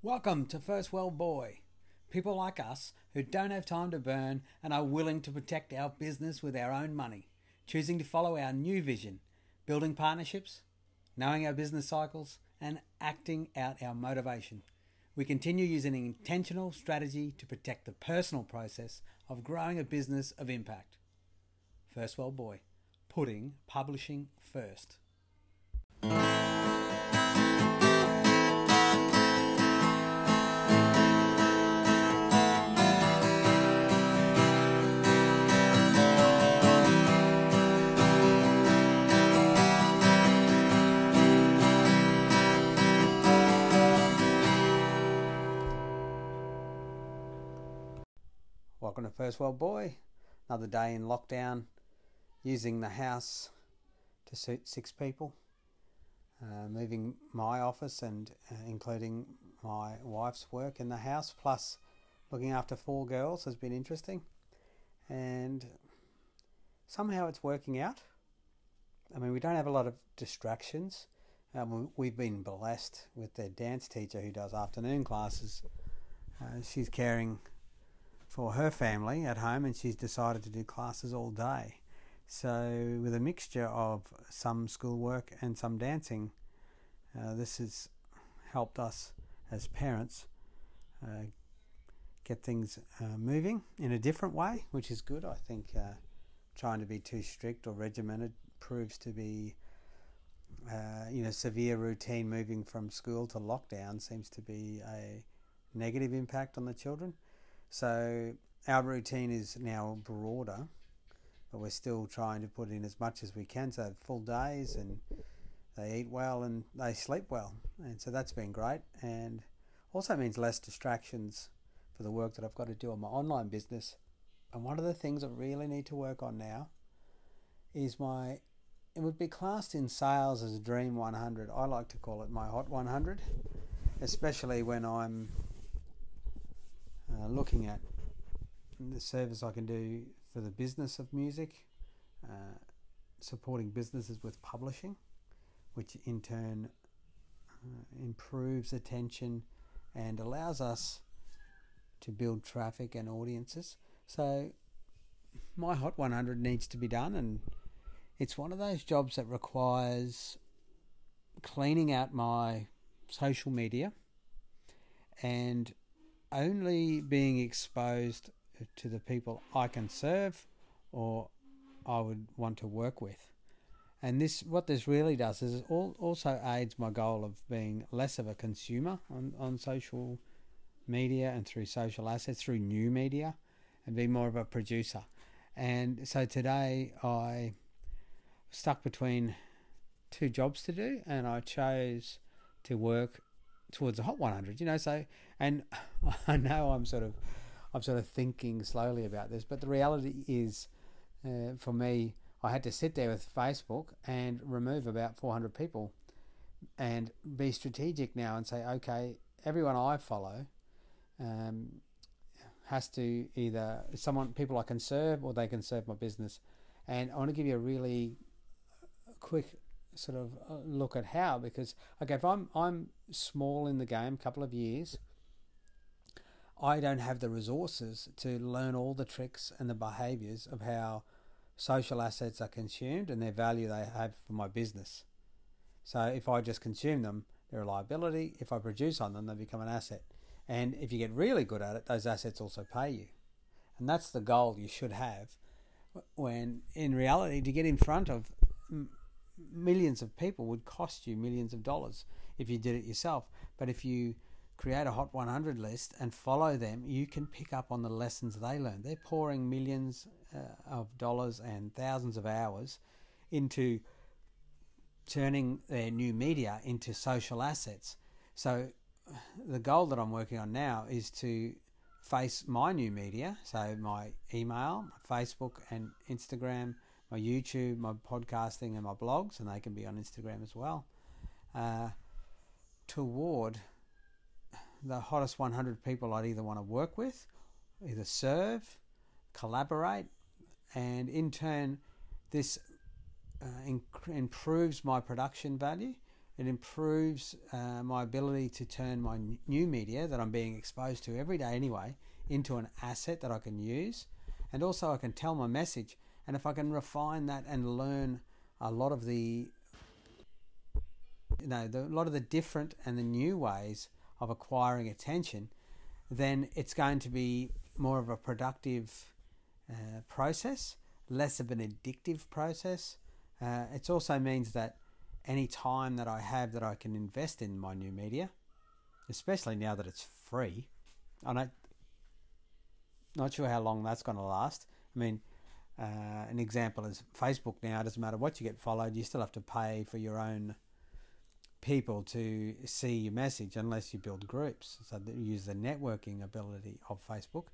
Welcome to First World Boy. People like us who don't have time to burn and are willing to protect our business with our own money, choosing to follow our new vision, building partnerships, knowing our business cycles, and acting out our motivation. We continue using an intentional strategy to protect the personal process of growing a business of impact. First World Boy, putting publishing first. Welcome to First World Boy. Another day in lockdown, using the house to suit six people. Uh, moving my office and uh, including my wife's work in the house, plus looking after four girls has been interesting. And somehow it's working out. I mean, we don't have a lot of distractions. Um, we've been blessed with the dance teacher who does afternoon classes. Uh, she's caring for her family at home and she's decided to do classes all day. So, with a mixture of some schoolwork and some dancing, uh, this has helped us as parents uh, get things uh, moving in a different way, which is good. I think uh, trying to be too strict or regimented proves to be, uh, you know, severe routine moving from school to lockdown seems to be a negative impact on the children. So our routine is now broader, but we're still trying to put in as much as we can. So full days and they eat well and they sleep well, and so that's been great. And also means less distractions for the work that I've got to do on my online business. And one of the things I really need to work on now is my it would be classed in sales as a dream 100. I like to call it my hot 100, especially when I'm uh, looking at the service I can do for the business of music, uh, supporting businesses with publishing, which in turn uh, improves attention and allows us to build traffic and audiences. So, my Hot 100 needs to be done, and it's one of those jobs that requires cleaning out my social media and only being exposed to the people I can serve or I would want to work with. And this, what this really does is also aids my goal of being less of a consumer on, on social media and through social assets, through new media, and be more of a producer. And so today I stuck between two jobs to do, and I chose to work towards the hot 100 you know so and i know i'm sort of i'm sort of thinking slowly about this but the reality is uh, for me i had to sit there with facebook and remove about 400 people and be strategic now and say okay everyone i follow um, has to either someone people i can serve or they can serve my business. And i want to give you a really quick sort of uh, look at how because okay if I'm I'm small in the game a couple of years I don't have the resources to learn all the tricks and the behaviors of how social assets are consumed and their value they have for my business. So if I just consume them, they're a liability. If I produce on them, they become an asset. And if you get really good at it, those assets also pay you. And that's the goal you should have when in reality to get in front of millions of people would cost you millions of dollars if you did it yourself. But if you create a Hot 100 list and follow them, you can pick up on the lessons they learn. They're pouring millions uh, of dollars and thousands of hours into turning their new media into social assets. So the goal that I'm working on now is to face my new media, so my email, Facebook and Instagram my YouTube, my podcasting, and my blogs, and they can be on Instagram as well, uh, toward the hottest 100 people I'd either want to work with, either serve, collaborate, and in turn, this uh, inc- improves my production value It improves uh, my ability to turn my new media that I'm being exposed to every day anyway into an asset that I can use. And also, I can tell my message. And if I can refine that and learn a lot of the you know, the, a lot of the different and the new ways of acquiring attention, then it's going to be more of a productive uh, process, less of an addictive process. Uh, it also means that any time that I have that I can invest in my new media, especially now that it's free, I'm not sure how long that's going to last. I mean, uh, an example is Facebook now. It doesn't matter what you get followed, you still have to pay for your own people to see your message unless you build groups. So use the networking ability of Facebook.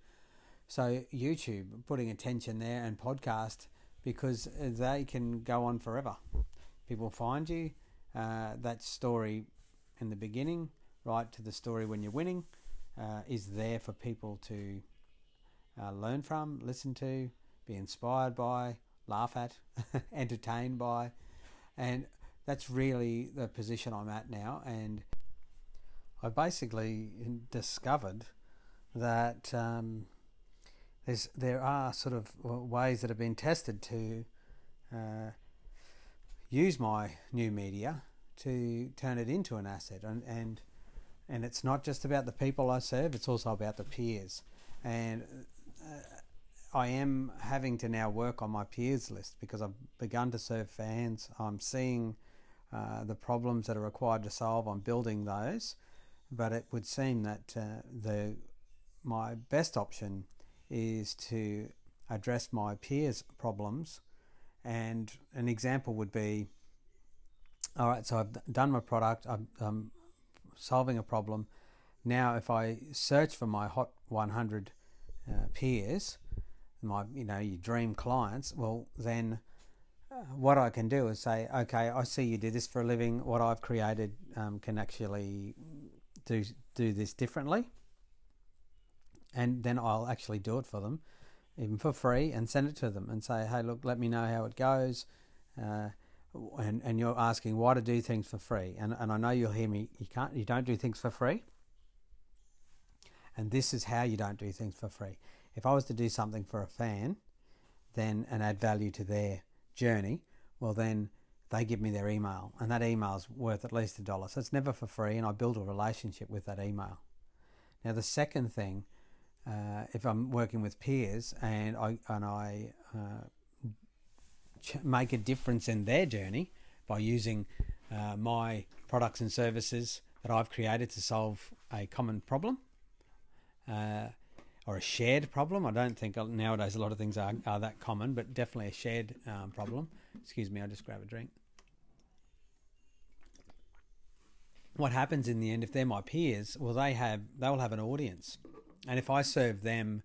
So YouTube, putting attention there, and podcast because they can go on forever. People find you. Uh, that story in the beginning, right to the story when you're winning, uh, is there for people to uh, learn from, listen to, be inspired by, laugh at, entertained by, and that's really the position I'm at now. And I basically discovered that um, there's there are sort of ways that have been tested to uh, use my new media to turn it into an asset, and and and it's not just about the people I serve; it's also about the peers. And uh, I am having to now work on my peers list because I've begun to serve fans. I'm seeing uh, the problems that are required to solve. I'm building those, but it would seem that uh, the my best option is to address my peers' problems. And an example would be, all right, so I've done my product. I'm, I'm solving a problem. Now, if I search for my hot 100 uh, peers, my you know your dream clients, well then what I can do is say, okay, I see you do this for a living. What I've created um, can actually do do this differently, and then I'll actually do it for them, even for free, and send it to them and say, hey, look, let me know how it goes. Uh, and and you're asking why to do things for free, and and I know you'll hear me. You can't, you don't do things for free. And this is how you don't do things for free. If I was to do something for a fan, then and add value to their journey, well, then they give me their email, and that email is worth at least a dollar. So it's never for free, and I build a relationship with that email. Now, the second thing, uh, if I'm working with peers and I and I uh, ch- make a difference in their journey by using uh, my products and services that I've created to solve a common problem, uh, or a shared problem. I don't think nowadays a lot of things are, are that common, but definitely a shared um, problem. Excuse me, I'll just grab a drink. What happens in the end if they're my peers? Well, they have they will have an audience, and if I serve them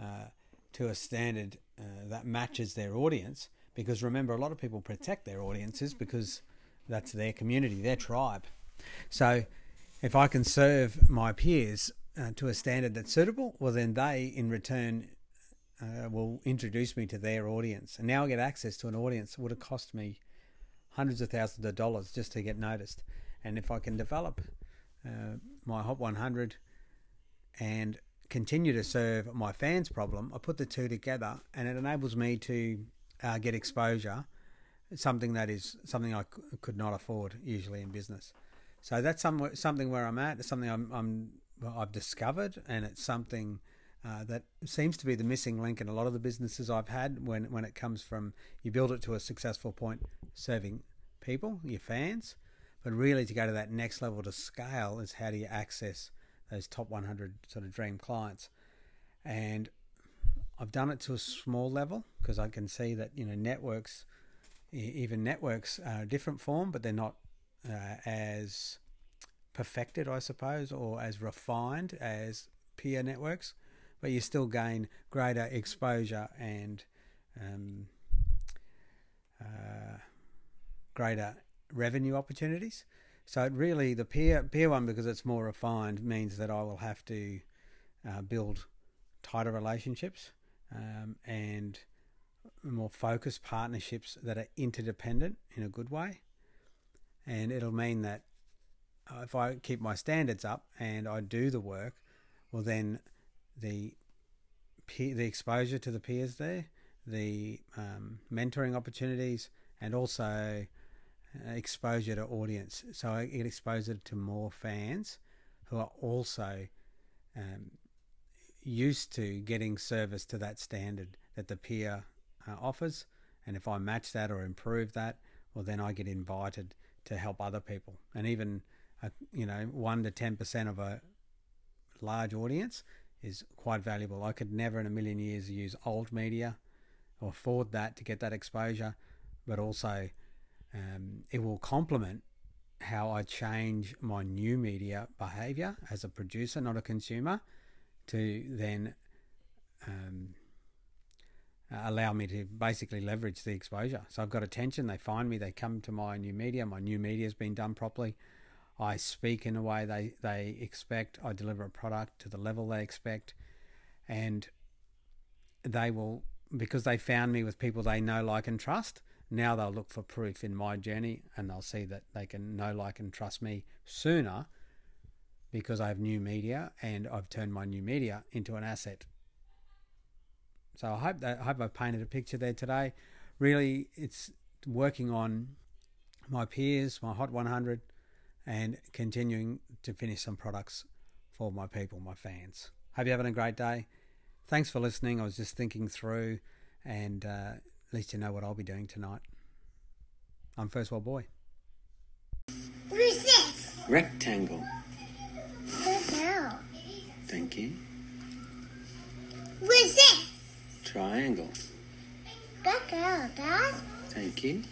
uh, to a standard uh, that matches their audience, because remember, a lot of people protect their audiences because that's their community, their tribe. So, if I can serve my peers uh, to a standard that's suitable, well, then they in return uh, will introduce me to their audience. And now I get access to an audience that would have cost me hundreds of thousands of dollars just to get noticed. And if I can develop uh, my Hot 100 and continue to serve my fans' problem, I put the two together and it enables me to uh, get exposure, something that is something I c- could not afford usually in business. So that's some, something where I'm at, It's something I'm, I'm I've discovered, and it's something uh, that seems to be the missing link in a lot of the businesses I've had when when it comes from you build it to a successful point, serving people, your fans, but really to go to that next level to scale is how do you access those top 100 sort of dream clients, and I've done it to a small level because I can see that you know networks, even networks are a different form, but they're not uh, as perfected, I suppose, or as refined as peer networks, but you still gain greater exposure and um, uh, greater revenue opportunities. So really, the peer peer one because it's more refined means that I will have to uh, build tighter relationships um, and more focused partnerships that are interdependent in a good way and it'll mean that uh, if I keep my standards up and I do the work, well then the peer, the exposure to the peers there, the um, mentoring opportunities, and also uh, exposure to audience. So I get exposure to more fans who are also um, used to getting service to that standard that the peer uh, offers. And if I match that or improve that, well, then I get invited to help other people. And even, uh, you know, 1% to 10% of a large audience is quite valuable. I could never in a million years use old media or afford that to get that exposure, but also um, it will complement how I change my new media behavior as a producer, not a consumer, to then um, allow me to basically leverage the exposure. So I've got attention, they find me, they come to my new media, my new media has been done properly. I speak in a way they, they expect, I deliver a product to the level they expect, and they will, because they found me with people they know, like, and trust, now they'll look for proof in my journey and they'll see that they can know, like, and trust me sooner because I have new media and I've turned my new media into an asset. So I hope that I hope I've painted a picture there today. Really, it's working on my peers, my Hot 100, and continuing to finish some products for my people, my fans. Hope you're having a great day. Thanks for listening. I was just thinking through, and uh, at least you know what I'll be doing tonight. I'm First World Boy. Who's this? Rectangle. Circle. Thank you. Who's this? Triangle. Good girl, Dad. Thank you.